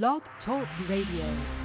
Blog Talk Radio.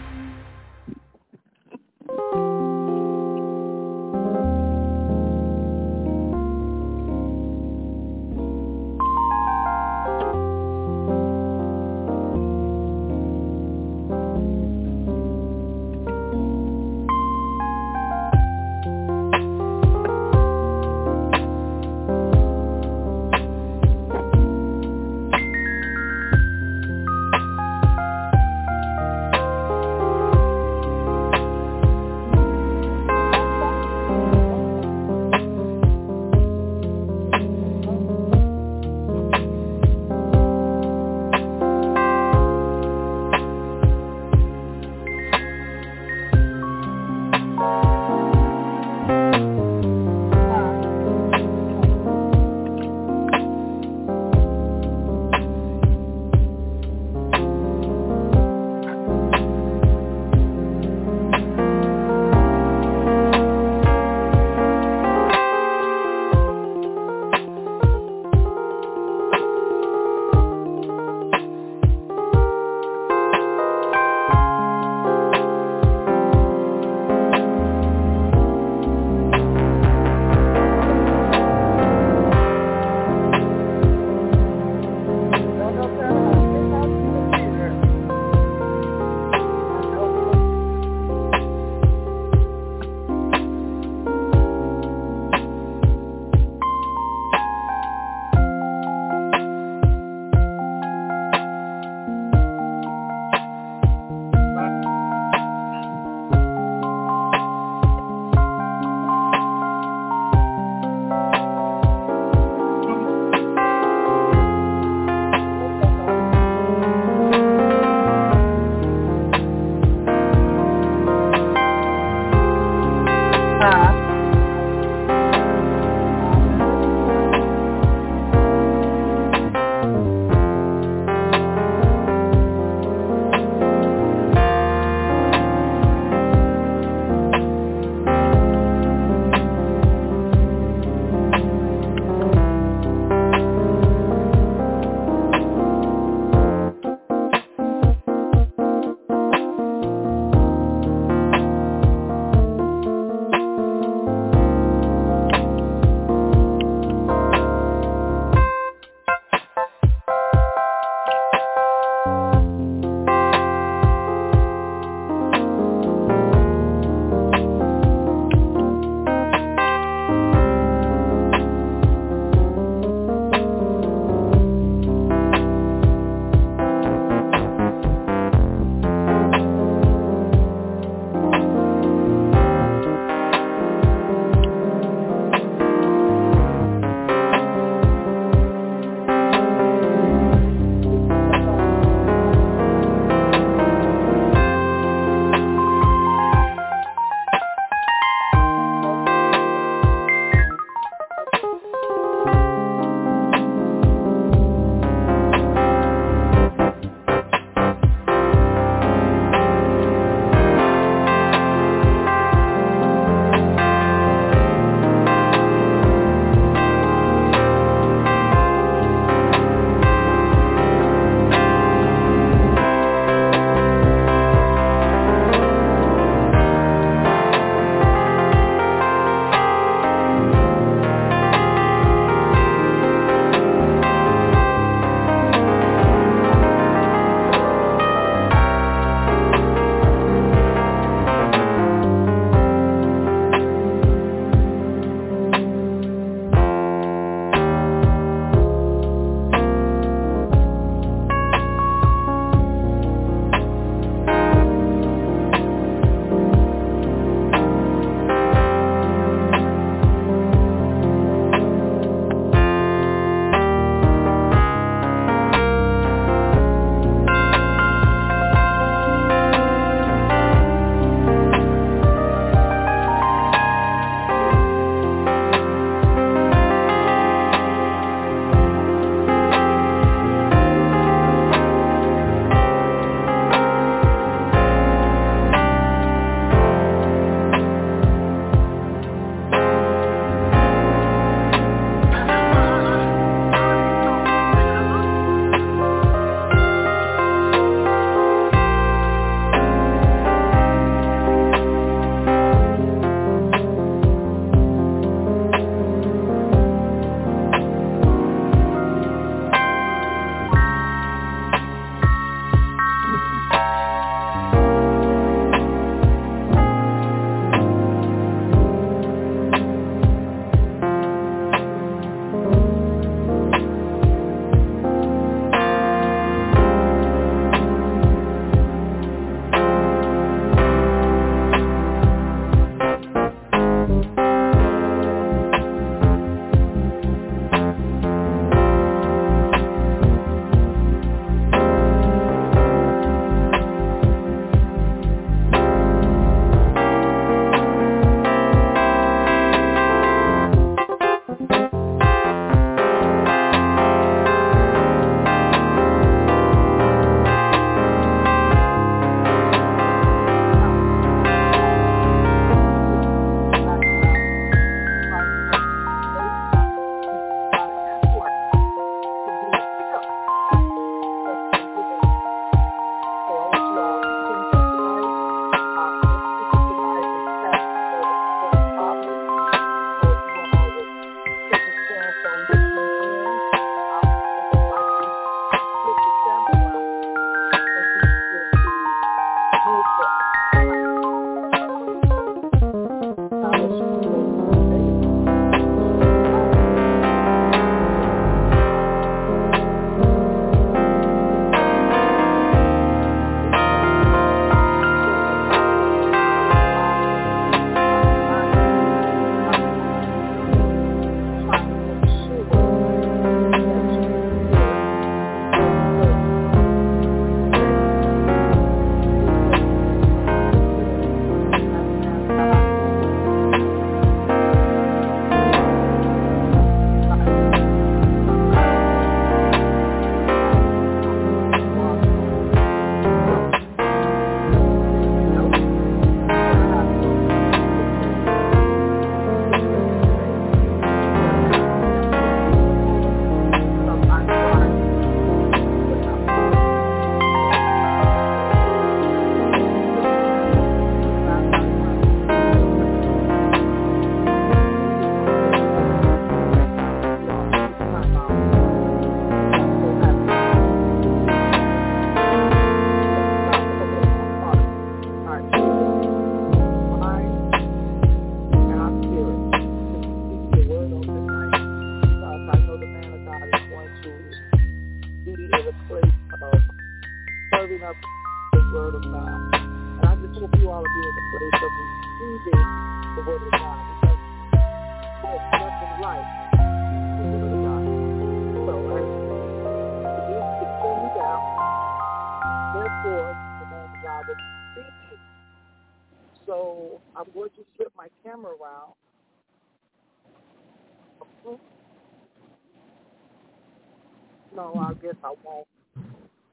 No, I guess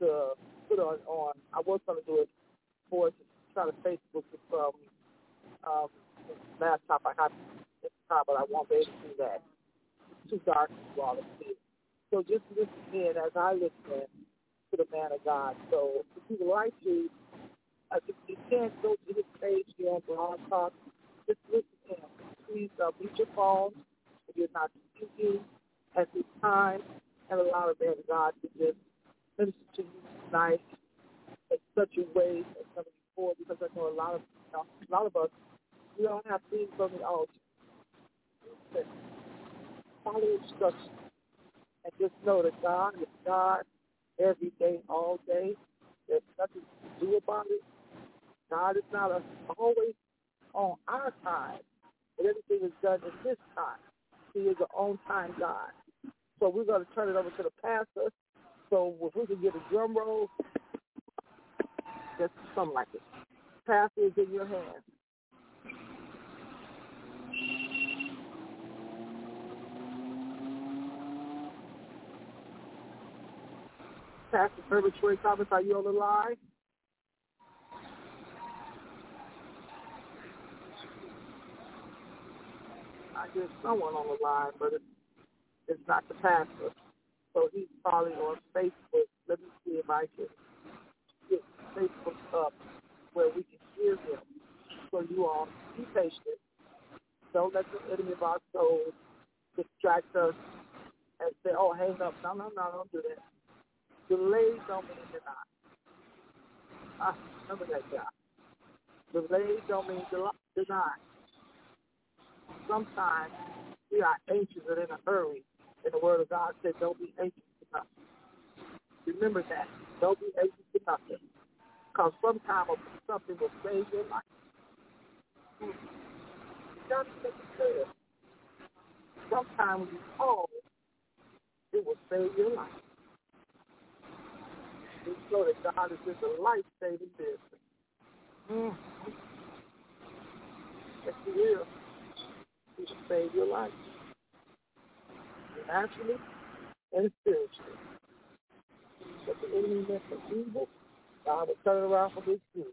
To put on on. I was going to do it for to try to Facebook it from um, laptop. I have this time, but I won't be able to do that. It's too dark for all to see. So just listen in as I listen to the man of God. So if you would like to, uh, if you can't go to his page here on Blog Talk, just listen in. Please uh, mute your phone if you're not speaking at this time and allow the man of God to just minister to you tonight in such a way as never before because I know a lot of you know, a lot of us we don't have things on the altar. Follow instructions and just know that God is God every day, all day. There's nothing to do about it. God is not a, always on our time, but everything is done in His time. He is an on-time God. So we're going to turn it over to the pastor. So if we can get a drum roll, just something like it. Pastor is in your hands. Pastor Herbert Troy Thomas, are you on the line? I get someone on the line, but it's, it's not the pastor. So he's calling on Facebook. Let me see if I can get Facebook up where we can hear him. So you all be patient. Don't let the enemy of our souls distract us and say, oh, hang up. No, no, no, don't do that. Delays don't mean deny. Ah, I remember that guy. Delays don't mean deny. Sometimes we are anxious and in a hurry. And the Word of God said, don't be anxious for nothing. Remember that. Don't be anxious for nothing. Because sometime something will save your life. God said, sometimes when you call, it will save your life. We know that God is just a life-saving business. Mm. Yes, He will. He will save your life. Naturally and spiritually. But the enemy meant for evil, God will turn around for his good.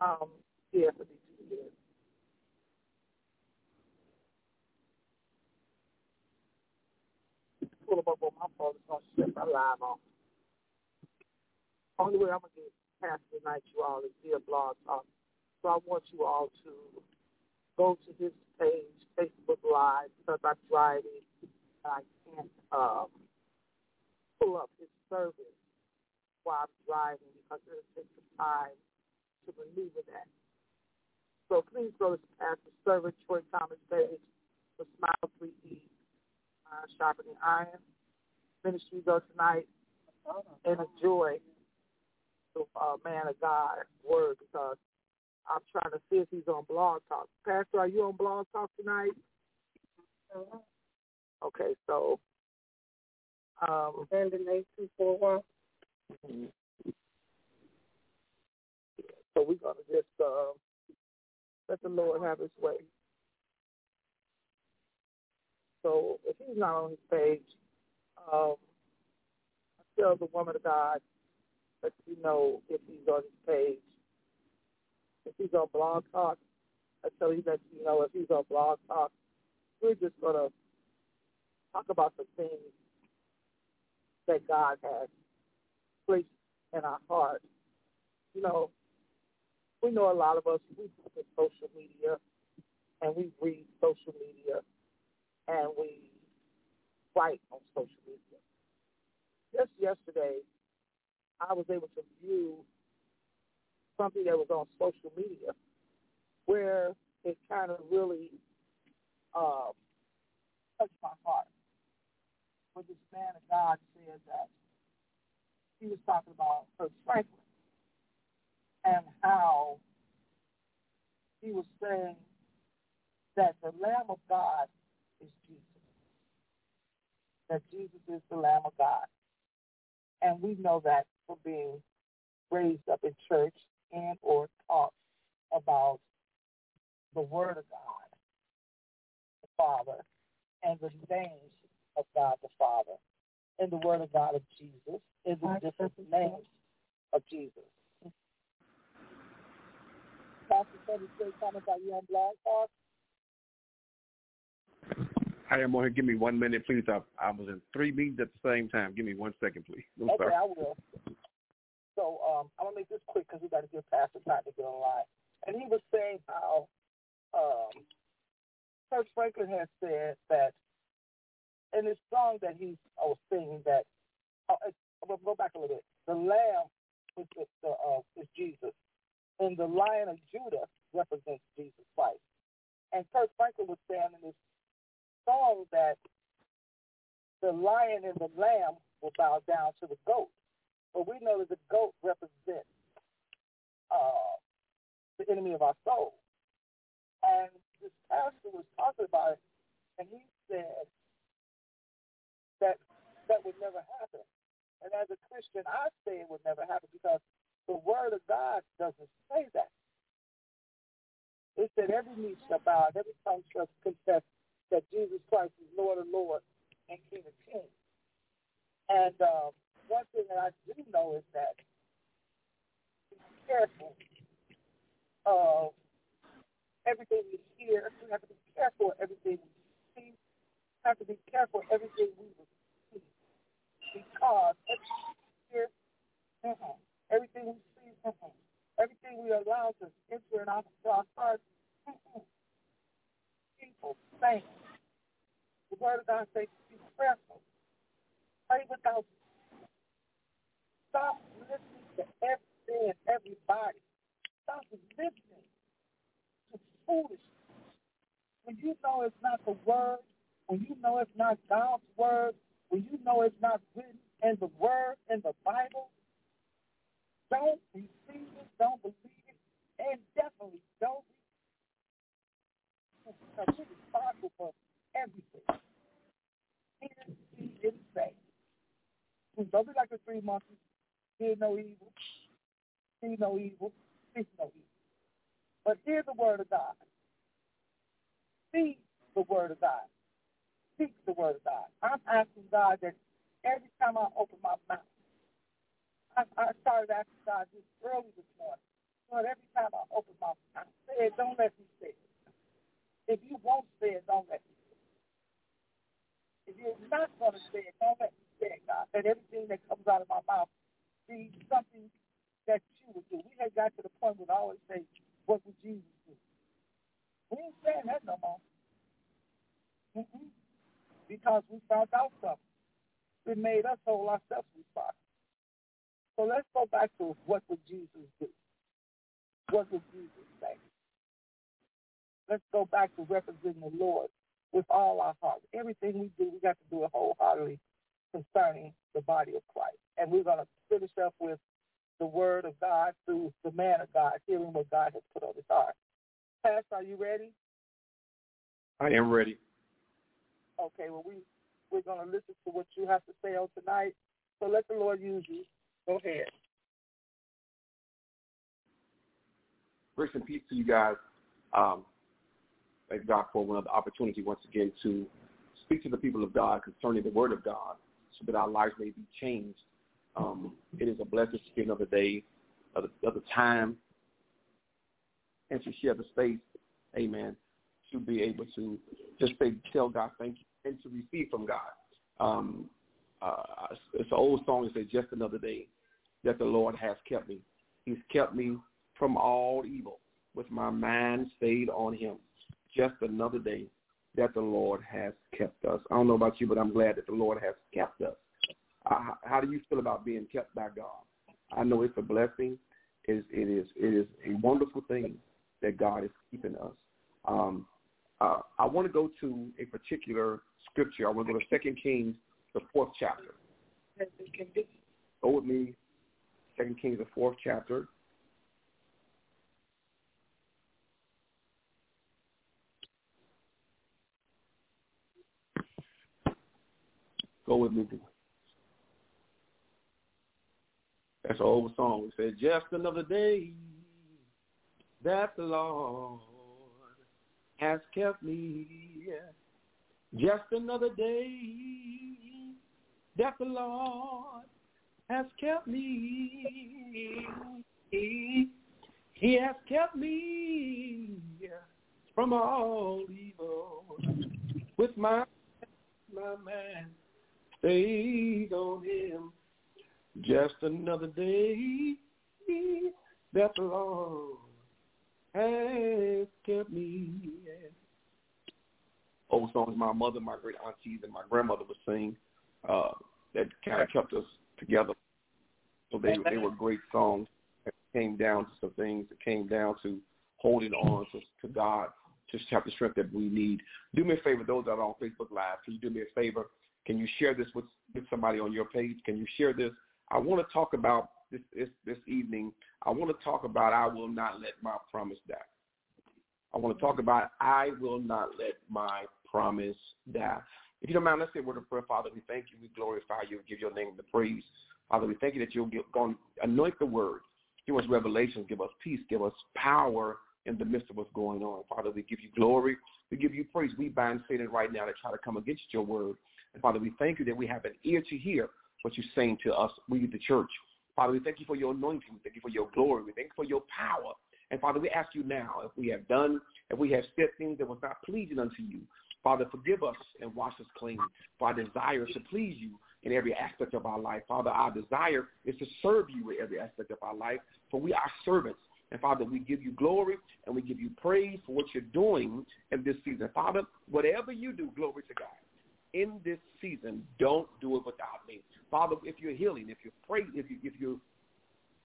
Um, yeah, for these two years. Pull up on my phone. It's to set my live on. Only way I'm going to get past tonight, you all, is via blog talk. So I want you all to go to his page, Facebook Live, because I'm driving and I can't um, pull up his service while I'm driving because it'll take some time to maneuver that. So please go to Pastor Service Troy Thomas page for Smile 3E, uh, Sharpening Iron. Ministry go tonight and enjoy the uh, man of God word because I'm trying to see if he's on Blog Talk. Pastor, are you on Blog Talk tonight? Okay, so um Brandon eight two four one. So we're gonna just uh, let the Lord have his way. So if he's not on his page, um, I tell the woman of God let you know if he's on his page. If he's on Blog Talk, I tell you that you know if he's on Blog Talk. We're just gonna talk about the things that God has placed in our heart. You know, we know a lot of us we look at social media and we read social media and we write on social media. Just yesterday, I was able to view something that was on social media where it kind of really uh, touched my heart. When this man of God said that he was talking about Kirk Franklin and how he was saying that the Lamb of God is Jesus. That Jesus is the Lamb of God. And we know that for being raised up in church and or taught about the Word of God, the Father, and the names of God the Father, and the Word of God of Jesus, and the different names of Jesus. Pastor Teddy, say comments are you on Blog Talk? I am on here. Give me one minute, please. I, I was in three meetings at the same time. Give me one second, please. I'm okay, sorry. I will. So um, I'm gonna make this quick because we got to give Pastor time to get online. And he was saying how um, Kirk Franklin has said that in his song that he's oh, singing that. Oh, I'm gonna go back a little bit. The Lamb is the, the uh, is Jesus, and the Lion of Judah represents Jesus Christ. And Kirk Franklin was saying in his song that the lion and the lamb will bow down to the goat. But we know that the goat represents uh, the enemy of our soul. And this pastor was talking about it, and he said that that would never happen. And as a Christian, I say it would never happen because the Word of God doesn't say that. It said every knee shall bow, every tongue shall confess that Jesus Christ is Lord of Lords and King of Kings. And um, one thing that I do know is that be careful of everything we hear. We have to be careful of everything we see. We have to be careful of everything we receive. Because everything we hear, uh-huh, everything we see, uh-huh, everything we allow to enter in our, our hearts, saints, the word of God says, be prayerful. Pray without Stop listening to everything and everybody. Stop listening to foolishness. When you know it's not the word, when you know it's not God's word, when you know it's not written in the word in the Bible, don't receive it, don't believe it, and definitely don't because we're responsible for everything. He didn't, he didn't say. Don't be like the three monkeys. Hear no evil. See no evil. Speak no evil. But hear the word of God. See the word of God. Speak the word of God. I'm asking God that every time I open my mouth, I, I started asking God this early this morning. Lord, every time I open my mouth, say it, don't let me say it. If you won't say it, don't let me say it. If you're not going to say it, don't let me say it, God. Let everything that comes out of my mouth be something that you would do. We had got to the point where I always say, what would Jesus do? We ain't saying that no more. Mm-mm. Because we found out something. It made us hold ourselves responsible. So let's go back to what would Jesus do? What would Jesus say? Let's go back to representing the Lord with all our heart. Everything we do, we got to do it wholeheartedly concerning the body of Christ. And we're going to finish up with the word of God through the man of God, hearing what God has put on his heart. Pastor, are you ready? I am ready. Okay, well, we, we're going to listen to what you have to say on tonight. So let the Lord use you. Go ahead. Grace and peace to you guys. Um, thank God for another opportunity once again to speak to the people of God concerning the Word of God so that our lives may be changed. Um, it is a blessing to see another day, another time, and to share the space, amen, to be able to just say, tell God thank you and to receive from God. Um, uh, it's an old song that says, just another day that the Lord has kept me. He's kept me from all evil with my mind stayed on him. Just another day that the Lord has kept us. I don't know about you, but I'm glad that the Lord has kept us. Uh, how do you feel about being kept by God? I know it's a blessing. It is, it is, it is a wonderful thing that God is keeping us. Um, uh, I want to go to a particular scripture. I want to go to Second Kings, the fourth chapter. Go with me, Second Kings, the fourth chapter. Go with me. That's an old song. It said, just another day that the Lord has kept me. Just another day that the Lord has kept me. He has kept me from all evil. With my my man stays on him. Just another day that the Lord has kept me. Old songs my mother, my great aunties, and my grandmother would sing uh, that kind of kept us together. So they they were great songs. It came down to some things. It came down to holding on to, to God, just have the strength that we need. Do me a favor, those that are on Facebook Live, you do me a favor? Can you share this with, with somebody on your page? Can you share this? I want to talk about this, this this evening. I want to talk about I will not let my promise die. I want to talk about I will not let my promise die. If you don't mind, let's say a word of prayer. Father, we thank you. We glorify you. Give your name the praise. Father, we thank you that you'll get, go and anoint the word. Give us revelation. Give us peace. Give us power in the midst of what's going on. Father, we give you glory. We give you praise. We bind Satan right now to try to come against your word. And Father, we thank you that we have an ear to hear what you're saying to us, we the church. Father, we thank you for your anointing. We thank you for your glory. We thank you for your power. And Father, we ask you now if we have done, if we have said things that was not pleasing unto you, Father, forgive us and wash us clean. For our desire to please you in every aspect of our life. Father, our desire is to serve you in every aspect of our life, for we are servants. And Father, we give you glory and we give you praise for what you're doing in this season. Father, whatever you do, glory to God. In this season, don't do it without me. Father, if you're healing, if you're praying, if you if you're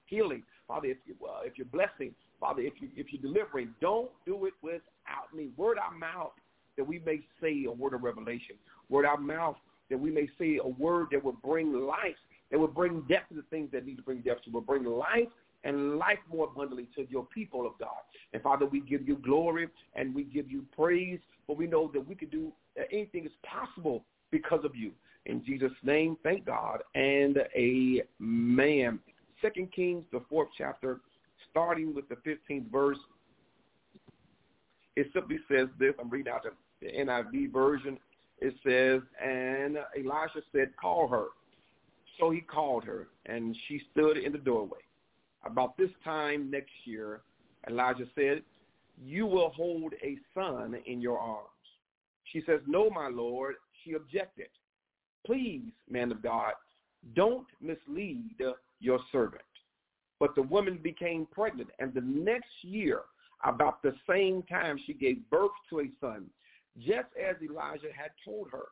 healing, Father, if you uh, if you're blessing, Father, if you if you're delivering, don't do it without me. Word our mouth that we may say a word of revelation. Word our mouth that we may say a word that will bring life, that will bring depth to the things that need to bring depth to, will bring life and life more abundantly to your people of God. And Father, we give you glory and we give you praise, for we know that we can do anything is possible because of you. In Jesus' name, thank God and amen. Second Kings, the fourth chapter, starting with the 15th verse. It simply says this. I'm reading out the NIV version. It says, and Elisha said, call her. So he called her, and she stood in the doorway. About this time next year, Elijah said, you will hold a son in your arms. She says, no, my Lord. She objected. Please, man of God, don't mislead your servant. But the woman became pregnant, and the next year, about the same time, she gave birth to a son, just as Elijah had told her.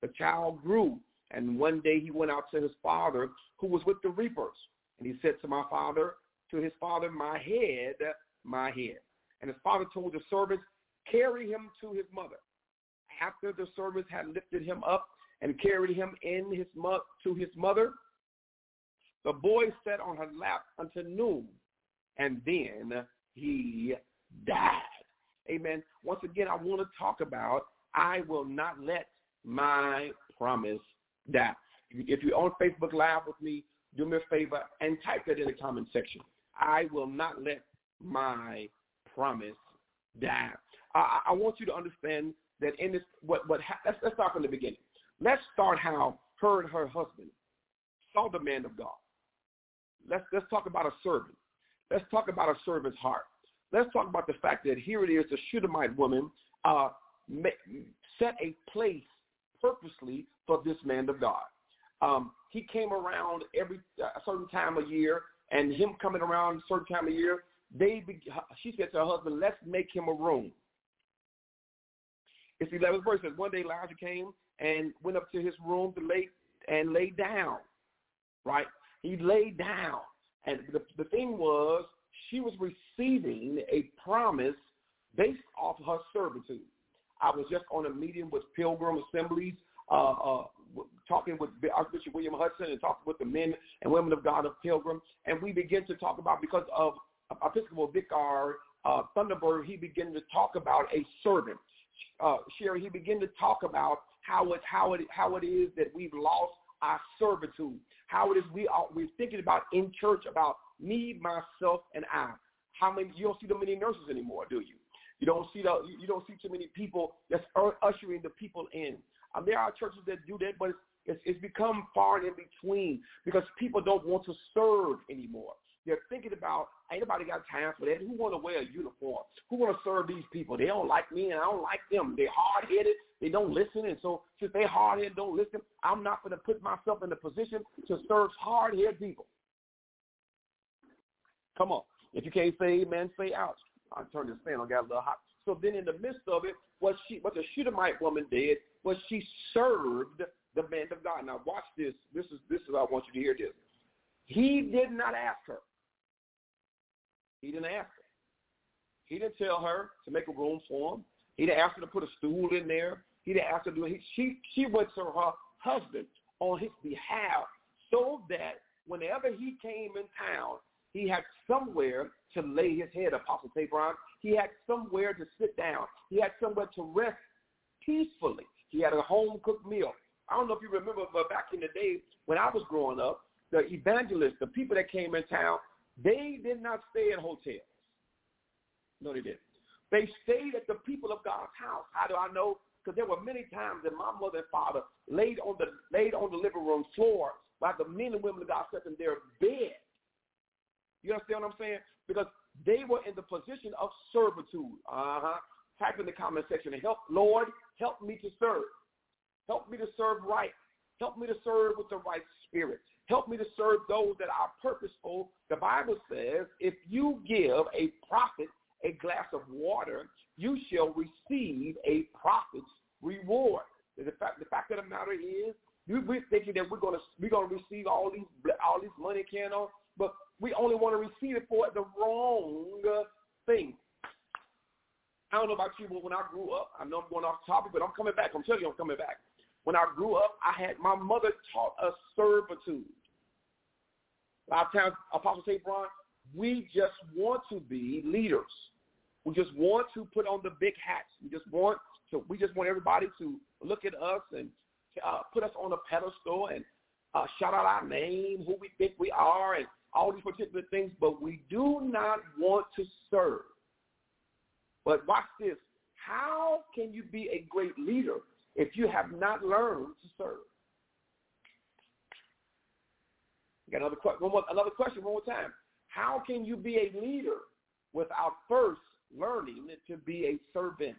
The child grew, and one day he went out to his father, who was with the reapers. And he said to my father, to his father, my head, my head. And his father told the servants, carry him to his mother. After the servants had lifted him up and carried him in his mo- to his mother, the boy sat on her lap until noon, and then he died. Amen. Once again, I want to talk about I will not let my promise die. If you're on Facebook Live with me, do me a favor and type that in the comment section. I will not let my promise die. I, I want you to understand that in this, what, what, let's, let's start from the beginning. Let's start how her and her husband saw the man of God. Let's, let's talk about a servant. Let's talk about a servant's heart. Let's talk about the fact that here it is, the Shunammite woman uh, set a place purposely for this man of God. Um, he came around every a certain time of year, and him coming around a certain time of year, they be, she said to her husband, "Let's make him a room." It's the 11th verse. Says one day Elijah came and went up to his room to lay and lay down. Right? He laid down, and the the thing was she was receiving a promise based off her servitude. I was just on a meeting with Pilgrim Assemblies, uh, uh, talking with Archbishop William Hudson and talking with the men and women of God of Pilgrim, and we begin to talk about because of Episcopal Vicar uh, Thunderbird, he began to talk about a servant. Uh, Sherry, he began to talk about how it how it how it is that we've lost our servitude. How it is we are we're thinking about in church about me, myself, and I. How many you don't see that many nurses anymore, do you? You don't see the you don't see too many people that's ushering the people in. Um, there are churches that do that, but it's, it's, it's become far and in between because people don't want to serve anymore. They're thinking about, ain't nobody got time for that. Who want to wear a uniform? Who want to serve these people? They don't like me and I don't like them. They're hard-headed. They don't listen. And so since they hard-headed, don't listen, I'm not going to put myself in the position to serve hard-headed people. Come on. If you can't say amen, say ouch. I turned this fan on, got a little hot. So then in the midst of it, what she what the Shunammite woman did was she served the man of God. Now watch this. This is this is I want you to hear this. He did not ask her. He didn't ask her. He didn't tell her to make a room for him. He didn't ask her to put a stool in there. He didn't ask her to do it. She, she went to her husband on his behalf so that whenever he came in town, he had somewhere to lay his head, Apostle Tabron. He had somewhere to sit down. He had somewhere to rest peacefully. He had a home-cooked meal. I don't know if you remember, but back in the day when I was growing up, the evangelists, the people that came in town, they did not stay in hotels. No, they didn't. They stayed at the people of God's house. How do I know? Because there were many times that my mother and father laid on the laid on the living room floor while the men and women of God slept in their bed. You understand what I'm saying? Because they were in the position of servitude. Uh-huh. Type in the comment section and help, Lord, help me to serve. Help me to serve right. Help me to serve with the right spirit. Help me to serve those that are purposeful. The Bible says, if you give a prophet a glass of water, you shall receive a prophet's reward. The fact, the fact of the matter is, we're thinking that we're gonna we're gonna receive all these all these money can on, but we only want to receive it for the wrong uh, thing. I don't know about you, but when I grew up, I know I'm going off topic, but I'm coming back. I'm telling you, I'm coming back. When I grew up, I had my mother taught us servitude. A lot of times, Apostle St. Brown, we just want to be leaders. We just want to put on the big hats. We just want to. We just want everybody to look at us and uh, put us on a pedestal and uh, shout out our name, who we think we are, and all these particular things. But we do not want to serve. But watch this. How can you be a great leader if you have not learned to serve. Got another one more, another question one more time. How can you be a leader without first learning to be a servant?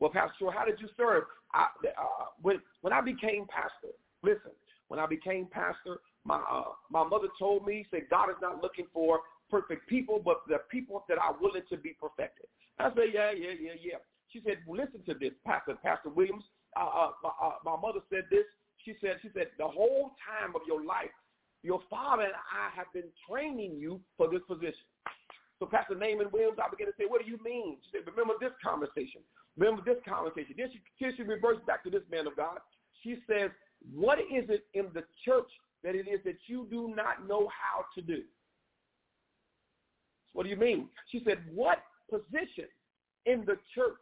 Well, Pastor, how did you serve? I, uh, when when I became pastor, listen. When I became pastor, my uh, my mother told me, said God is not looking for perfect people, but the people that are willing to be perfected. I said, yeah, yeah, yeah, yeah. She said, well, listen to this, Pastor Pastor Williams. Uh, uh, my, uh, my mother said this. She said, she said, the whole time of your life, your father and I have been training you for this position. So Pastor Naaman Williams, I began to say, what do you mean? She said, remember this conversation. Remember this conversation. Then she, then she reversed back to this man of God. She says, what is it in the church that it is that you do not know how to do? What do you mean? She said, what position in the church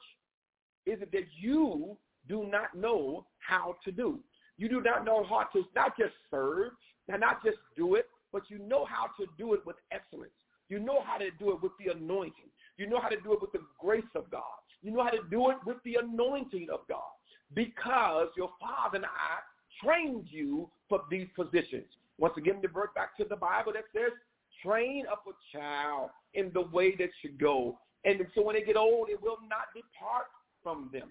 is it that you do not know how to do? You do not know how to not just serve, and not just do it, but you know how to do it with excellence. You know how to do it with the anointing. You know how to do it with the grace of God. You know how to do it with the anointing of God because your father and I trained you for these positions. Once again, to revert back to the Bible that says, train up a child in the way that should go. And so when they get old, it will not depart from them.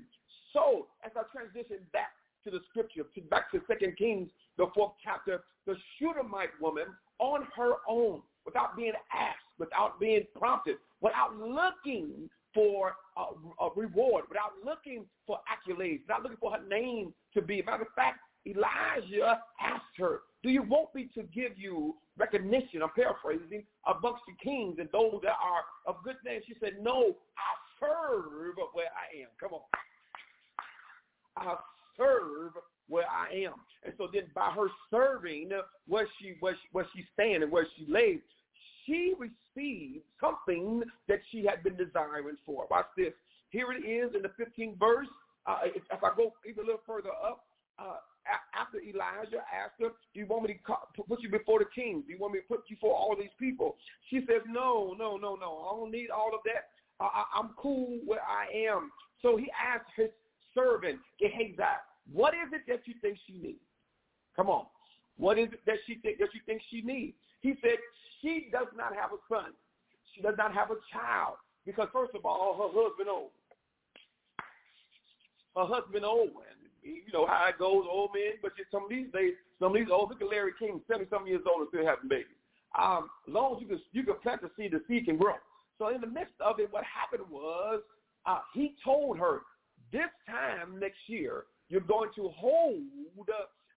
So as I transition back to the scripture, back to Second Kings, the fourth chapter, the Shunammite woman on her own, without being asked, without being prompted, without looking for a, a reward, without looking for accolades, without looking for her name to be. Matter of fact, Elijah asked her, do you want me to give you recognition, I'm paraphrasing, amongst the kings and those that are of good name? She said, no, I serve where I am. Come on. Am. And so then by her serving where she where where she stand and where she lays, she received something that she had been desiring for. Watch this. Here it is in the 15th verse. Uh, if, if I go even a little further up, uh, after Elijah asked her, do you want me to put you before the king? Do you want me to put you before all these people? She says, no, no, no, no. I don't need all of that. I, I'm cool where I am. So he asked his servant, Gehazi, what is it that you think she needs? Come on. What is it that she think that you think she needs? He said, she does not have a son. She does not have a child. Because first of all, her husband old. Her husband old. And you know how it goes, old men. But some of these days, some of these old, look at Larry King, 70 some years old and still having babies. Um, as long as you can, you can plant the seed, the seed can grow. So in the midst of it, what happened was uh, he told her, this time next year, you're going to hold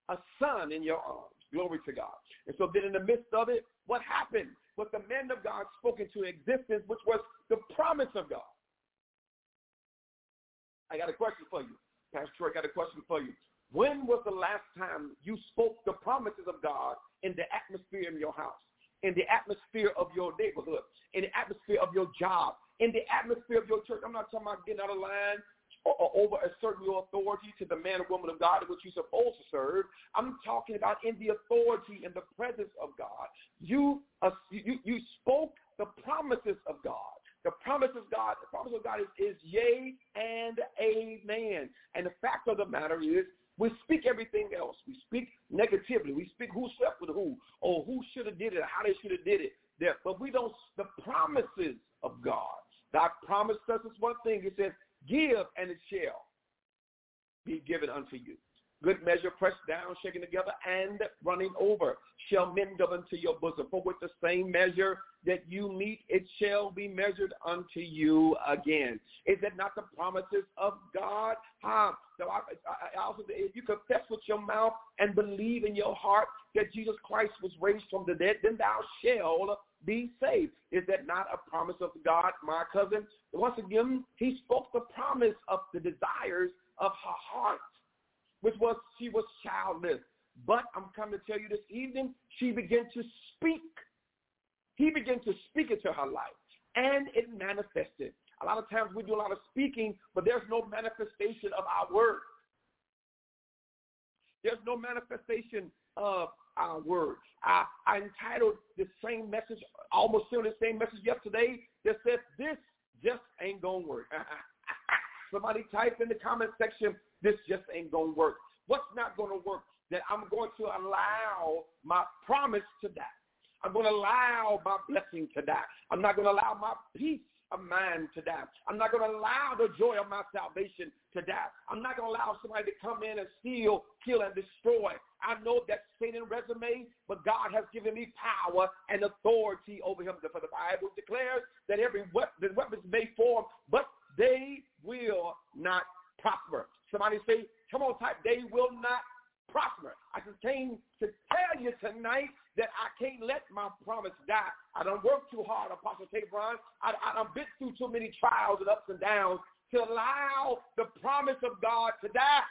a son in your arms. Glory to God. And so then in the midst of it, what happened was the man of God spoke into existence, which was the promise of God. I got a question for you. Pastor Troy, I got a question for you. When was the last time you spoke the promises of God in the atmosphere in your house, in the atmosphere of your neighborhood, in the atmosphere of your job, in the atmosphere of your church? I'm not talking about getting out of line or, over asserting your authority to the man or woman of God in which you're supposed to serve. I'm talking about in the authority and the presence of God. You, uh, you, you spoke the promises of God. The promise of God, the promise of God is, is yea and amen. And the fact of the matter is, we speak everything else. We speak negatively. We speak who slept with who, or who should have did it, or how they should have did it. But we don't. The promises of God. God promised us this one thing. He says, "Give, and it shall be given unto you." Good measure pressed down, shaken together, and running over shall men give unto your bosom. For with the same measure that you meet, it shall be measured unto you again. Is that not the promises of God? Huh? So I, I also, if you confess with your mouth and believe in your heart that Jesus Christ was raised from the dead, then thou shalt be saved. Is that not a promise of God, my cousin? Once again, he spoke the promise of the desires of her heart which was she was childless. But I'm coming to tell you this evening, she began to speak. He began to speak into her life, and it manifested. A lot of times we do a lot of speaking, but there's no manifestation of our word. There's no manifestation of our word. I, I entitled the same message, almost still the same message yesterday that said, this just ain't going to work. Somebody type in the comment section, this just ain't going to work. What's not going to work? That I'm going to allow my promise to die. I'm going to allow my blessing to die. I'm not going to allow my peace of mind to die. I'm not going to allow the joy of my salvation to die. I'm not going to allow somebody to come in and steal, kill, and destroy. I know that's Satan resume, but God has given me power and authority over him. For the Bible declares that every weapon, the weapons may form, but they will not prosper. Somebody say, come on, type, they will not prosper. I just came to tell you tonight that I can't let my promise die. I don't work too hard, Apostle Tabron. I, I have been through too many trials and ups and downs to allow the promise of God to die.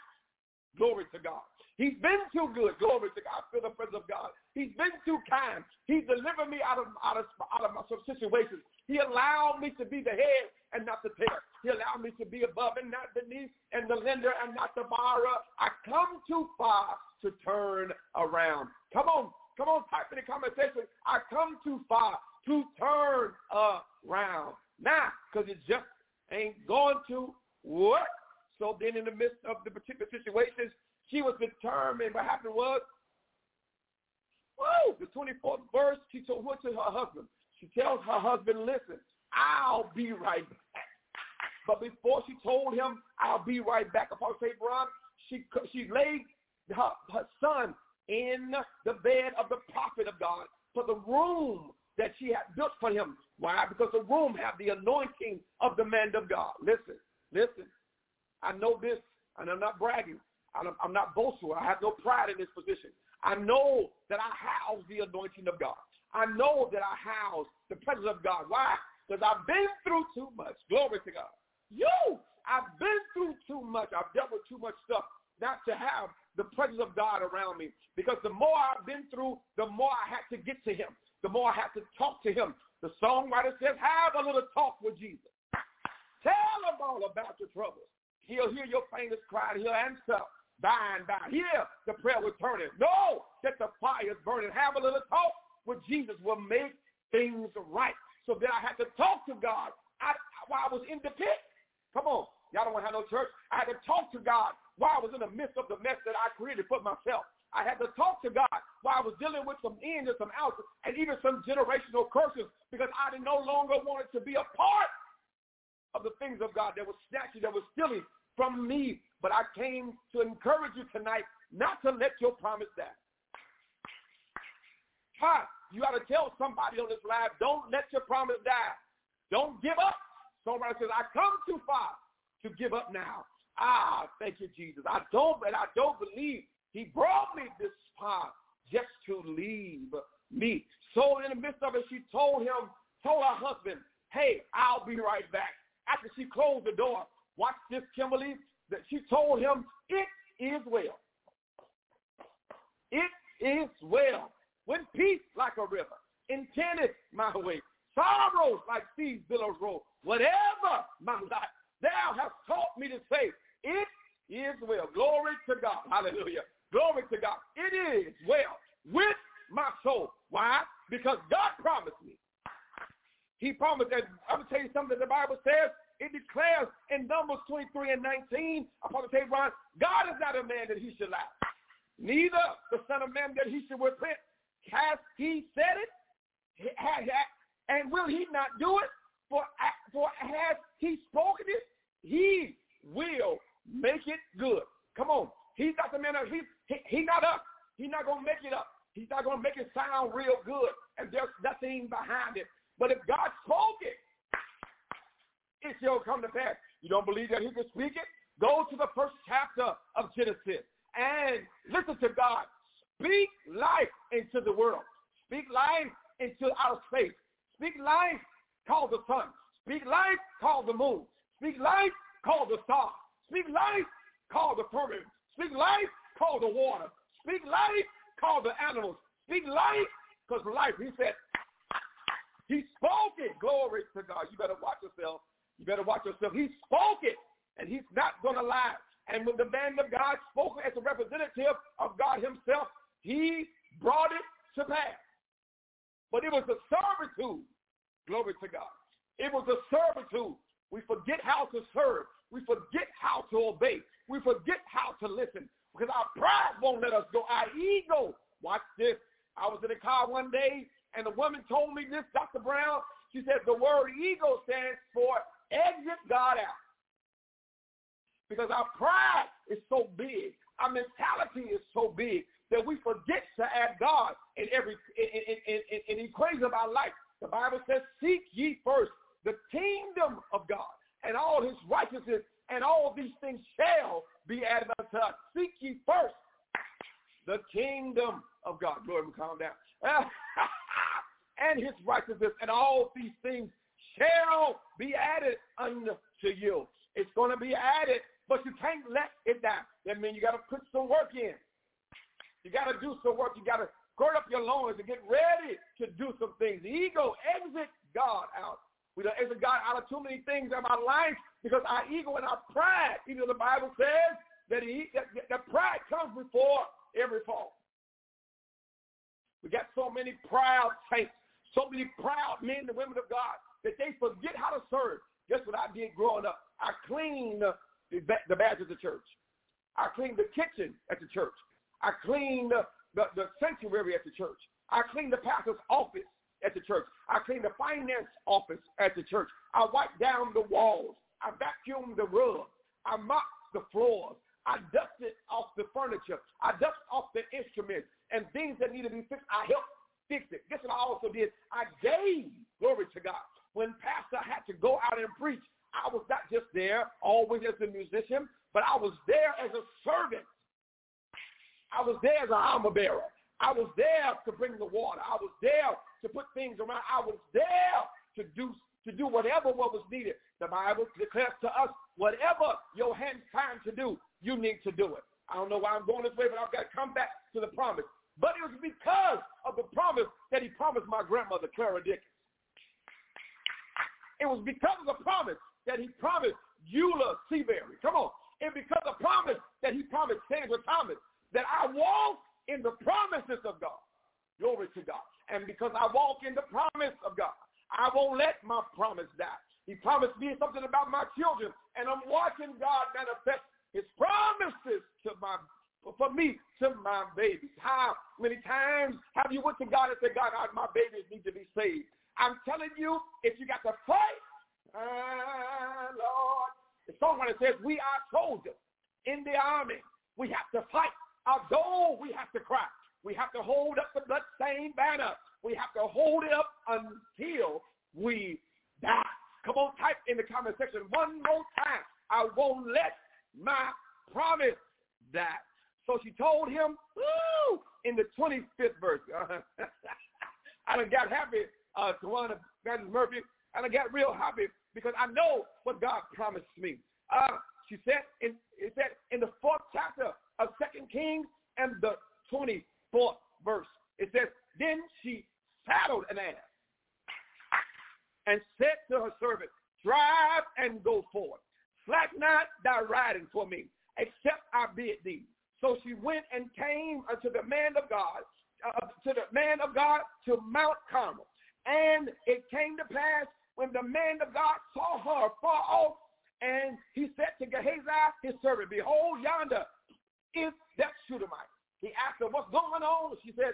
Glory to God. He's been too good. Glory to God. I feel the presence of God. He's been too kind. He delivered me out of out of out of some situations. He allowed me to be the head and not the tail. He allowed me to be above and not beneath, and the lender and not the borrower. I come too far to turn around. Come on, come on, type in the comment section. I come too far to turn around. Now, because it just ain't going to work. So then in the midst of the particular situations, she was determined. What happened was, whoa, the 24th verse, she told, went to her husband. She tells her husband, listen, I'll be right back. But before she told him, I'll be right back, Apostle Abraham, she, she laid her, her son in the bed of the prophet of God for the room that she had built for him. Why? Because the room had the anointing of the man of God. Listen, listen. I know this, and I'm not bragging. I'm not boastful. I have no pride in this position. I know that I house the anointing of God. I know that I house the presence of God. Why? Because I've been through too much. Glory to God. You, I've been through too much. I've dealt with too much stuff not to have the presence of God around me because the more I've been through, the more I had to get to him. The more I had to talk to him. The songwriter says, have a little talk with Jesus. Tell him all about your troubles. He'll hear your faintest cry and he'll answer by and by. Here, the prayer was turning. No, that the fire is burning. Have a little talk with Jesus will make things right. So then I had to talk to God I, while I was in the pit. Come on. Y'all don't want to have no church. I had to talk to God while I was in the midst of the mess that I created for myself. I had to talk to God while I was dealing with some ins and some outs and even some generational curses because I no longer wanted to be a part of the things of God that was snatching, that was stealing from me. But I came to encourage you tonight not to let your promise die. Huh? You got to tell somebody on this live, don't let your promise die. Don't give up. Somebody says, I come too far to give up now. Ah, thank you, Jesus. I don't, but I don't believe he brought me this far just to leave me. So in the midst of it, she told him, told her husband, hey, I'll be right back. After she closed the door, watch this, Kimberly, that she told him, it is well. It is well. When peace like a river, intended my way, sorrows like these billows roll. Whatever my life, thou hast taught me to say, it is well. Glory to God. Hallelujah. Glory to God. It is well with my soul. Why? Because God promised me. He promised that, I'm going to tell you something the Bible says. It declares in Numbers 23 and 19, I'm going to tell you, Ron, God is not a man that he should lie. Neither the son of man that he should repent. Has he said it? And will he not do it? For, for has he spoken it? He will make it good. Come on. He's not the man of, he, he, he not up. He's not going to make it up. He's not going to make it sound real good and there's nothing behind it. But if God spoke it, it shall come to pass. You don't believe that he can speak it? Go to the first chapter of Genesis and listen to God. Speak life into the world. Speak life into our space. Speak life, call the sun. Speak life, call the moon. Speak life, call the stars. Speak life, call the firmament. Speak life, call the water. Speak life, call the animals. Speak life, because life, he said, he spoke it. Glory to God. You better watch yourself. You better watch yourself. He spoke it, and he's not going to lie. And when the man of God spoke as a representative of God himself, he brought it to pass. But it was a servitude. Glory to God. It was a servitude. We forget how to serve. We forget how to obey. We forget how to listen because our pride won't let us go. Our ego. Watch this. I was in a car one day and the woman told me this, Dr. Brown. She said the word ego stands for exit God out. Because our pride is so big. Our mentality is so big that we forget to add God in every in, in, in, in equation of our life. The Bible says, seek ye first the kingdom of God and all his righteousness, and all these things shall be added unto us. Seek ye first the kingdom of God. Glory, calm down. and his righteousness, and all these things shall be added unto you. It's going to be added, but you can't let it down. That means you got to put some work in. You got to do some work. You got to gird up your loins and get ready to do some things. The ego exit God out. We don't exit God out of too many things in our life because our ego and our pride, even the Bible says that, he, that, that pride comes before every fall. We got so many proud saints, so many proud men and women of God that they forget how to serve. Guess what I did growing up? I cleaned the, the badge of the church. I cleaned the kitchen at the church. I cleaned the, the, the sanctuary at the church. I cleaned the pastor's office at the church. I cleaned the finance office at the church. I wiped down the walls. I vacuumed the rug. I mopped the floors. I dusted off the furniture. I dusted off the instruments and things that needed to be fixed. I helped fix it. Guess what I also did? I gave glory to God. When pastor had to go out and preach, I was not just there always as a musician, but I was there as a servant. I was there as an armor bearer. I was there to bring the water. I was there to put things around. I was there to do to do whatever what was needed. The Bible declares to us, whatever your hands find to do, you need to do it. I don't know why I'm going this way, but I've got to come back to the promise. But it was because of the promise that he promised my grandmother, Clara Dickens. It was because of the promise that he promised Eula Seabury. Come on. And because of the promise that he promised Sandra Thomas, that I walk in the promises of God. Glory to God. And because I walk in the promise of God, I won't let my promise die. He promised me something about my children, and I'm watching God manifest his promises to my for me to my babies. How many times have you went to God and said, God, my babies need to be saved? I'm telling you, if you got to fight, uh, Lord, the songwriter says, we are soldiers in the army. We have to fight. Although we have to cry. We have to hold up the bloodstained banner. We have to hold it up until we die. Come on, type in the comment section one more time. I won't let my promise die. So she told him, woo, in the 25th verse. I done got happy, uh, Tawana Murphy. And I got real happy because I know what God promised me. Uh, she said in, it said in the fourth chapter of Second Kings and the 24th verse. It says, then she saddled an ass and said to her servant, drive and go forth. Slack not thy riding for me, except I bid thee. So she went and came unto the man of God, uh, to the man of God to Mount Carmel. And it came to pass when the man of God saw her far off, and he said to Gehazi, his servant, Behold, yonder is that Shunammite. He asked her, what's going on? She said,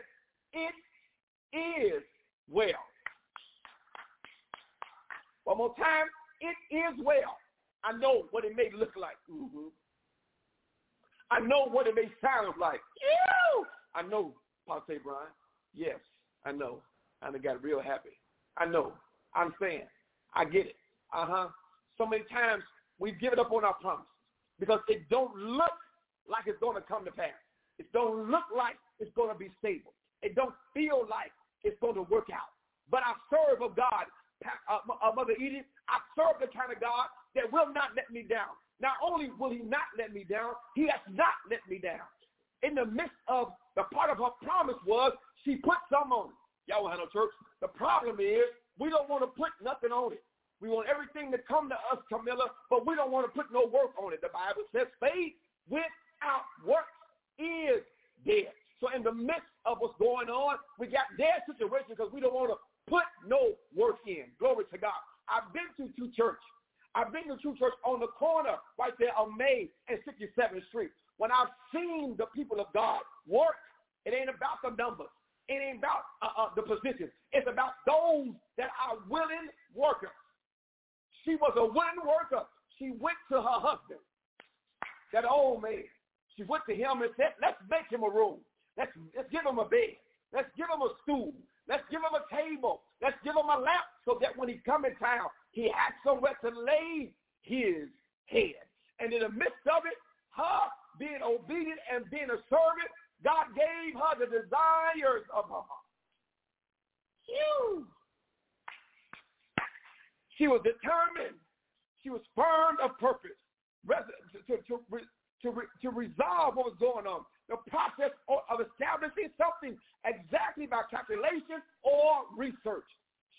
it is well. One more time, it is well. I know what it may look like. Mm-hmm. I know what it may sound like. Ew! I know, Pastor Brian. Yes, I know. I got real happy. I know. I'm saying. I get it. Uh-huh. So many times we've given up on our promise because it don't look like it's going to come to pass. It don't look like it's going to be stable. It don't feel like it's going to work out. But I serve a God, uh, uh, Mother Edith, I serve the kind of God that will not let me down. Not only will he not let me down, he has not let me down. In the midst of the part of her promise was she put some on it. Y'all have no church. The problem is we don't want to put nothing on it. We want everything to come to us, Camilla, but we don't want to put no work on it. The Bible says faith without works is dead. So in the midst of what's going on, we got dead situations because we don't want to put no work in. Glory to God. I've been to two churches. I've been to two churches on the corner right there on May and 67th Street. When I've seen the people of God work, it ain't about the numbers. It ain't about uh, uh, the positions. It's about those that are willing workers. She was a willing worker. She went to her husband, that old man. She went to him and said, let's make him a room. Let's, let's give him a bed. Let's give him a stool. Let's give him a table. Let's give him a lamp so that when he come in town, he has somewhere to lay his head. And in the midst of it, her being obedient and being a servant, God gave her the desires of her heart. Phew. She was determined. She was firm of purpose to, to, to, to resolve what was going on the process of establishing something exactly by calculation or research.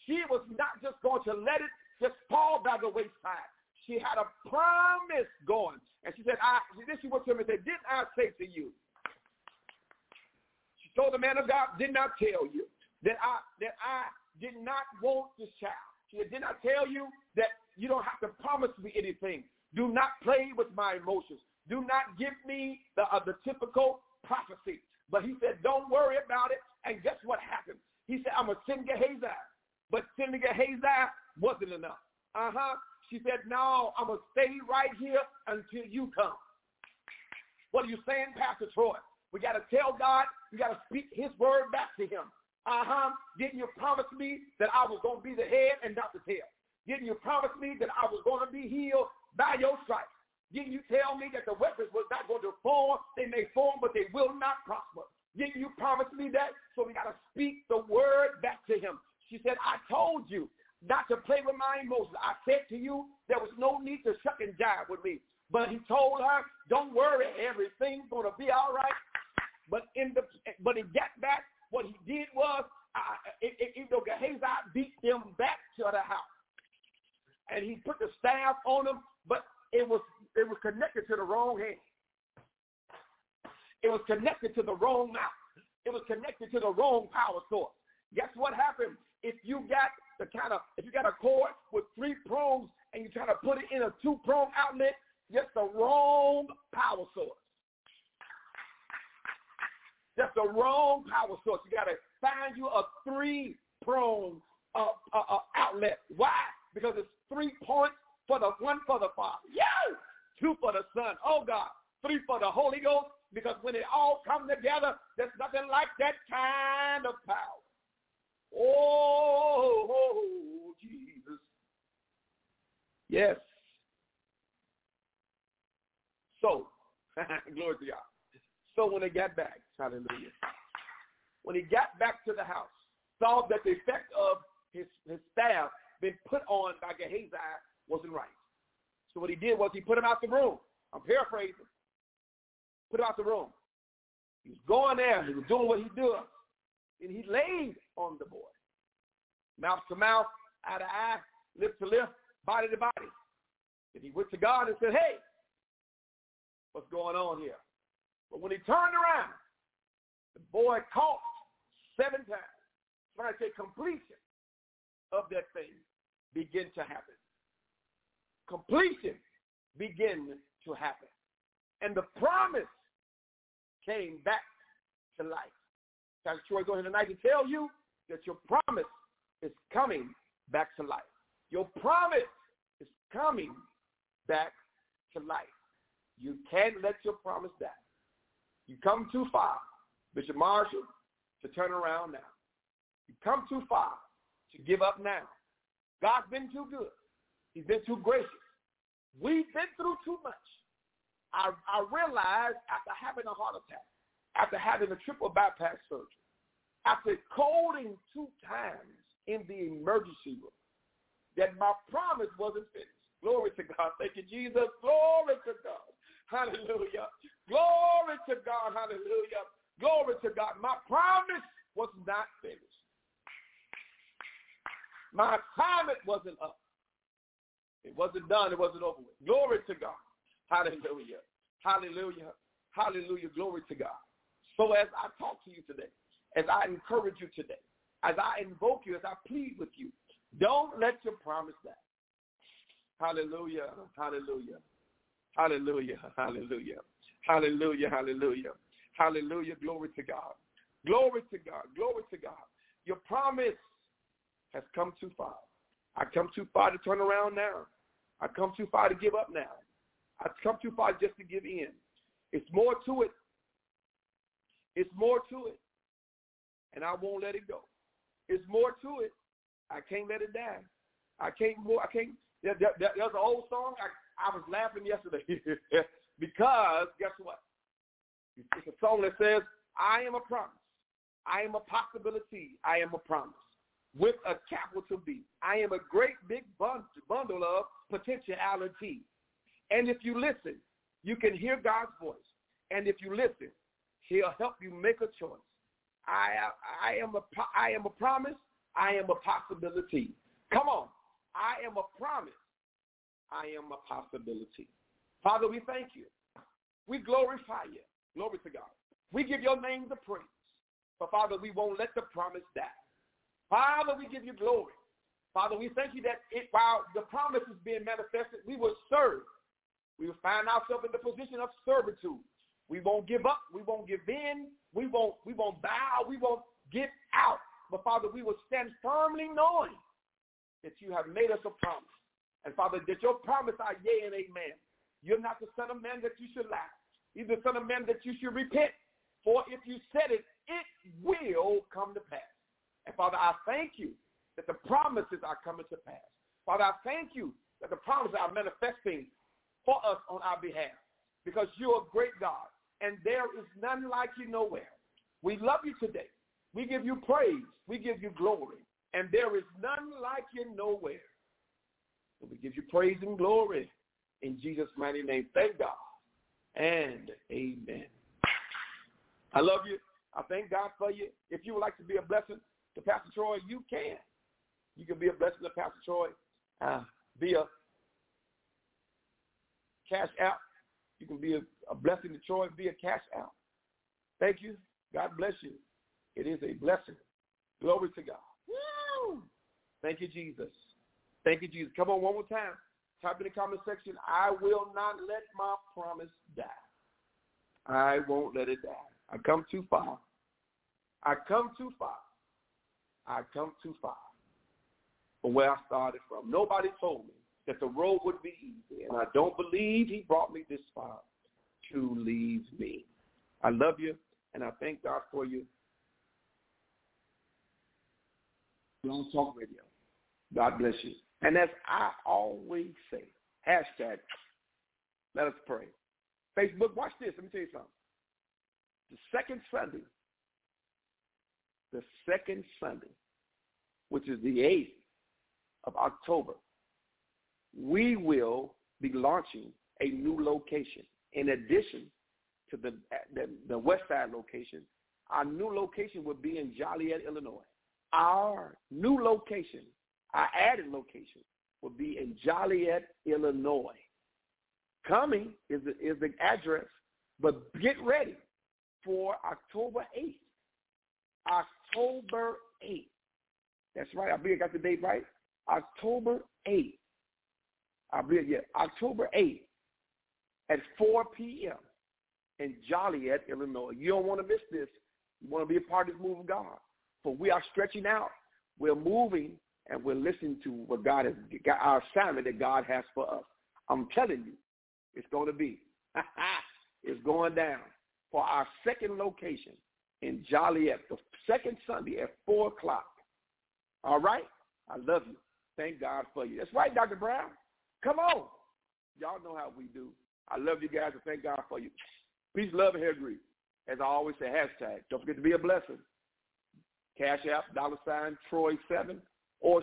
She was not just going to let it just fall by the wayside. She had a promise going. And she said, I, then she went to him and said, didn't I say to you? She told the man of God, did not tell you that I, that I did not want this child. She did not tell you that you don't have to promise me anything. Do not play with my emotions. Do not give me the, uh, the typical prophecy. But he said, don't worry about it. And guess what happened? He said, I'm going to send Gehazi. But sending Gehazi wasn't enough. Uh-huh. She said, no, I'm going to stay right here until you come. What are you saying, Pastor Troy? We got to tell God. We got to speak his word back to him. Uh-huh. Didn't you promise me that I was going to be the head and not the tail? Didn't you promise me that I was going to be healed by your stripes? Didn't you tell me that the weapons were not going to form? They may form, but they will not prosper. Didn't you promise me that? So we got to speak the word back to him. She said, I told you not to play with my emotions. I said to you there was no need to shuck and jive with me. But he told her, don't worry worry, everything's going to be all right. But in the but he got back. What he did was, uh, it, it, you know, Gehazi beat them back to the house, and he put the staff on them, but it was it was connected to the wrong hand. It was connected to the wrong mouth. It was connected to the wrong power source. Guess what happened? If you got the kind of if you got a cord with three prongs and you try to put it in a two prong outlet, just the wrong power source. That's the wrong power source. You got to find you a three-prong uh, uh, outlet. Why? Because it's three points for the one for the Father. Yeah! Two for the Son. Oh, God. Three for the Holy Ghost. Because when it all comes together, there's nothing like that kind of power. Oh, oh Jesus. Yes. So, glory to God. So when they got back, hallelujah, when he got back to the house, saw that the effect of his, his staff been put on by Gehazi wasn't right. So what he did was he put him out the room. I'm paraphrasing. Put him out the room. He was going there. He was doing what he does. And he laid on the boy. Mouth to mouth, eye to eye, lip to lip, body to body. And he went to God and said, hey, what's going on here? But when he turned around, the boy coughed seven times, trying to say completion of that thing begin to happen. Completion begin to happen. And the promise came back to life. Pastor Troy going tonight to tell you that your promise is coming back to life. Your promise is coming back to life. You can't let your promise die. You come too far, Bishop Marshall, to turn around now. You come too far give up now. God's been too good. He's been too gracious. We've been through too much. I, I realized after having a heart attack, after having a triple bypass surgery, after coding two times in the emergency room, that my promise wasn't finished. Glory to God. Thank you, Jesus. Glory to God. Hallelujah. Glory to God. Hallelujah. Glory to God. My promise was not finished. My assignment wasn't up. It wasn't done. It wasn't over with. Glory to God. Hallelujah. Hallelujah. Hallelujah. Glory to God. So as I talk to you today, as I encourage you today, as I invoke you, as I plead with you, don't let your promise die. Hallelujah. Hallelujah. Hallelujah. Hallelujah. Hallelujah. Hallelujah. Hallelujah. Glory to God. Glory to God. Glory to God. Your promise has come too far. I come too far to turn around now. I come too far to give up now. I come too far just to give in. It's more to it. It's more to it. And I won't let it go. It's more to it. I can't let it die. I can't more. I can't. There, there, there's an old song. I, I was laughing yesterday because guess what? It's a song that says, I am a promise. I am a possibility. I am a promise. With a capital B. I am a great big bundle of potentiality. And if you listen, you can hear God's voice. And if you listen, he'll help you make a choice. I, I, am a, I am a promise. I am a possibility. Come on. I am a promise. I am a possibility. Father, we thank you. We glorify you. Glory to God. We give your name the praise. But Father, we won't let the promise die. Father, we give you glory. Father, we thank you that it, while the promise is being manifested, we will serve. We will find ourselves in the position of servitude. We won't give up. We won't give in. We won't, we won't bow. We won't get out. But Father, we will stand firmly knowing that you have made us a promise. And Father, that your promise are yea and amen. You're not the son of man that you should lie. You're the son of man that you should repent. For if you said it, it will come to pass. And Father, I thank you that the promises are coming to pass. Father, I thank you that the promises are manifesting for us on our behalf because you're a great God and there is none like you nowhere. We love you today. We give you praise. We give you glory. And there is none like you nowhere. So we give you praise and glory in Jesus' mighty name. Thank God. and amen. I love you. I thank God for you. If you would like to be a blessing to Pastor Troy, you can. You can be a blessing to Pastor Troy uh, via Cash App. You can be a, a blessing to Troy via Cash App. Thank you. God bless you. It is a blessing. Glory to God. Woo! Thank you, Jesus. Thank you, Jesus. Come on, one more time. Type in the comment section, I will not let my promise die. I won't let it die. I come too far. I come too far. I come too far from where I started from. Nobody told me that the road would be easy, and I don't believe he brought me this far to leave me. I love you, and I thank God for you. Blog Talk Radio. God bless you. And as I always say, hashtag, let us pray. Facebook, watch this. Let me tell you something. The second Sunday, the second Sunday, which is the 8th of October, we will be launching a new location. In addition to the, the, the West Side location, our new location will be in Joliet, Illinois. Our new location, our added location, will be in Joliet, Illinois. Coming is the, is the address, but get ready for October 8th. October 8th. That's right. I believe I got the date right. October 8th. I believe, yeah, October 8th at 4 p.m. in Joliet, Illinois. You don't want to miss this. You want to be a part of this move of God. For we are stretching out. We're moving and we're listening to what God has got our assignment that God has for us. I'm telling you, it's going to be. it's going down for our second location in Joliet, the second Sunday at 4 o'clock. All right? I love you. Thank God for you. That's right, Dr. Brown. Come on. Y'all know how we do. I love you guys and thank God for you. Peace, love, and hair grease. As I always say, hashtag. Don't forget to be a blessing. Cash App, dollar sign, Troy7 or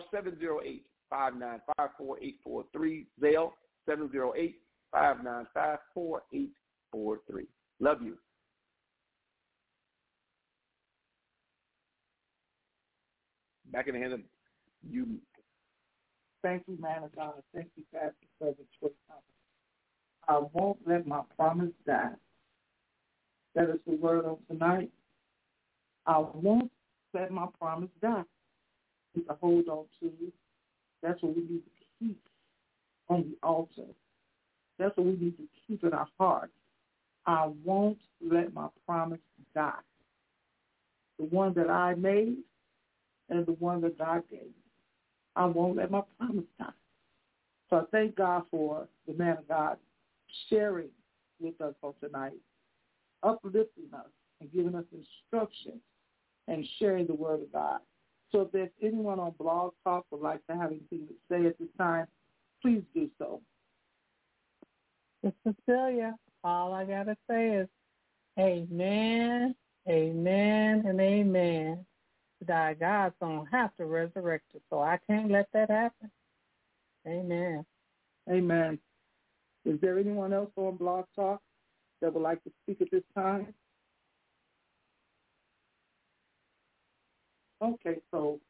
708-595-4843. Zelle, 708-595-4843. Love you. Back in the hand of you. Thank you, man of God. Thank you, Pastor, for the choice. I won't let my promise die. That is the word of tonight. I won't let my promise die. It's a hold on to. That's what we need to keep on the altar. That's what we need to keep in our hearts. I won't let my promise die. The one that I made and the one that God gave. Me. I won't let my promise die. So I thank God for the man of God sharing with us on tonight, uplifting us and giving us instructions and sharing the word of God. So if there's anyone on Blog Talk would like to have anything to say at this time, please do so. It's Cecilia. All I got to say is amen, amen, and amen. Die, God's to have to resurrect us, so I can't let that happen. Amen. Amen. Is there anyone else on Blog Talk that would like to speak at this time? Okay, so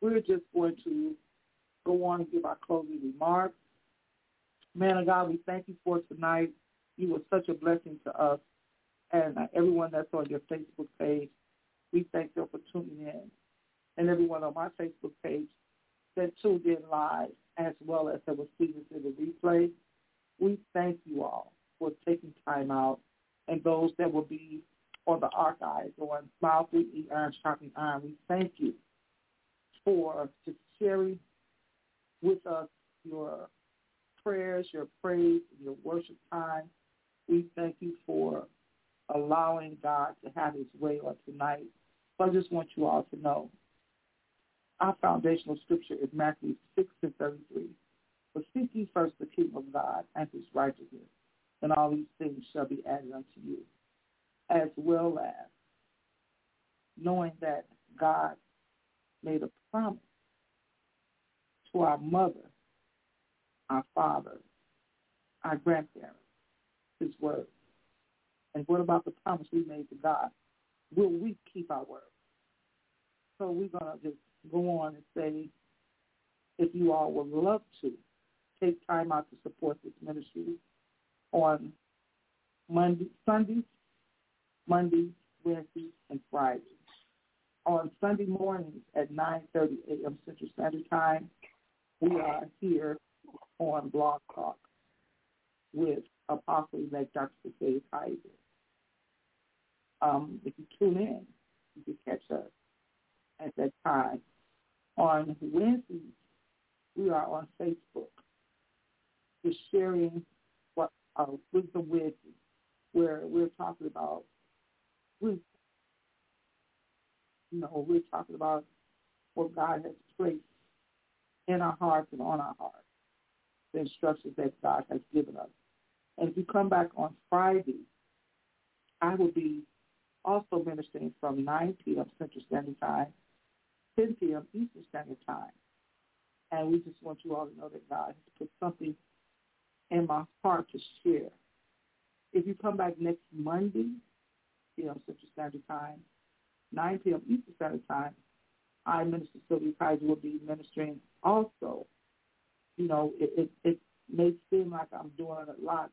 we're just going to go on and give our closing remarks. Man of God, we thank you for tonight. You were such a blessing to us and uh, everyone that's on your Facebook page. We thank you for tuning in. And everyone on my Facebook page that tuned in live as well as that was seeing this in the replay. We thank you all for taking time out and those that will be on the archives on Smile 3E Iron Iron. We thank you for just sharing with us your prayers, your praise, your worship time. We thank you for allowing God to have his way on tonight. So I just want you all to know our foundational scripture is Matthew 6 and 33. But seek ye first the kingdom of God and his righteousness, and all these things shall be added unto you, as well as knowing that God made a promise to our mother, our father, our grandparents, his word. And what about the promise we made to God? Will we keep our word? So we're going to just go on and say, if you all would love to, take time out to support this ministry on Monday, Sundays, Mondays, Wednesdays, and Fridays. On Sunday mornings at 9.30 a.m. Central Standard Time, we are here on Blog Talk with Apostle-elect Dr. Sage Kizer. Um, if you tune in, you can catch us at that time. On Wednesdays, we are on Facebook, just sharing what uh, wisdom with, where we're talking about wisdom. You know, we're talking about what God has placed in our hearts and on our hearts, the instructions that God has given us. And if you come back on Friday, I will be also ministering from 9 p.m. Central Standard Time, 10 p.m. Eastern Standard Time. And we just want you all to know that God has put something in my heart to share. If you come back next Monday, p.m. Central Standard Time, 9 p.m. Eastern Standard Time, I, Minister Sylvia Kizer, will be ministering also. You know, it, it, it may seem like I'm doing a lot,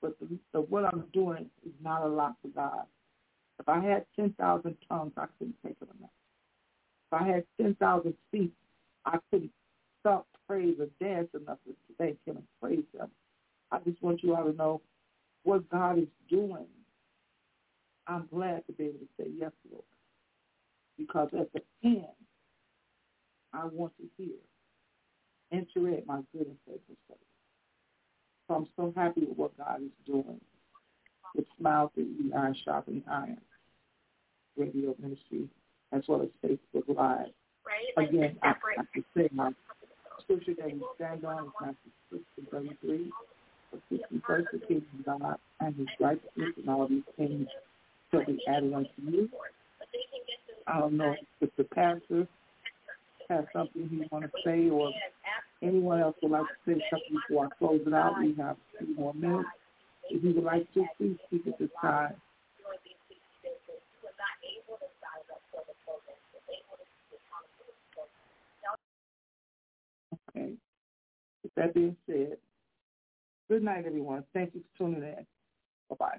but the, the, what I'm doing is not a lot for God. If I had 10,000 tongues, I couldn't take it enough. If I had 10,000 feet, I couldn't stop, praise, or dance enough to thank him and praise him. I just want you all to know what God is doing. I'm glad to be able to say yes, Lord. Because at the end, I want to hear, enter in my good and faithful servant. So I'm so happy with what God is doing with Smile 3E Iron Sharpening Iron radio ministry as well as Facebook Live. Right. Again, I have to say my scripture that we stand on is Matthew 6 and 33. For first the kingdom of God and his righteousness and all these things shall be added unto you. I don't know if the pastor has something he want to say or anyone else would like to say something before I close it out. We have a few more minutes. If you would like to, please speak at this time. Okay. With that being said, good night, everyone. Thank you for tuning in. Bye-bye.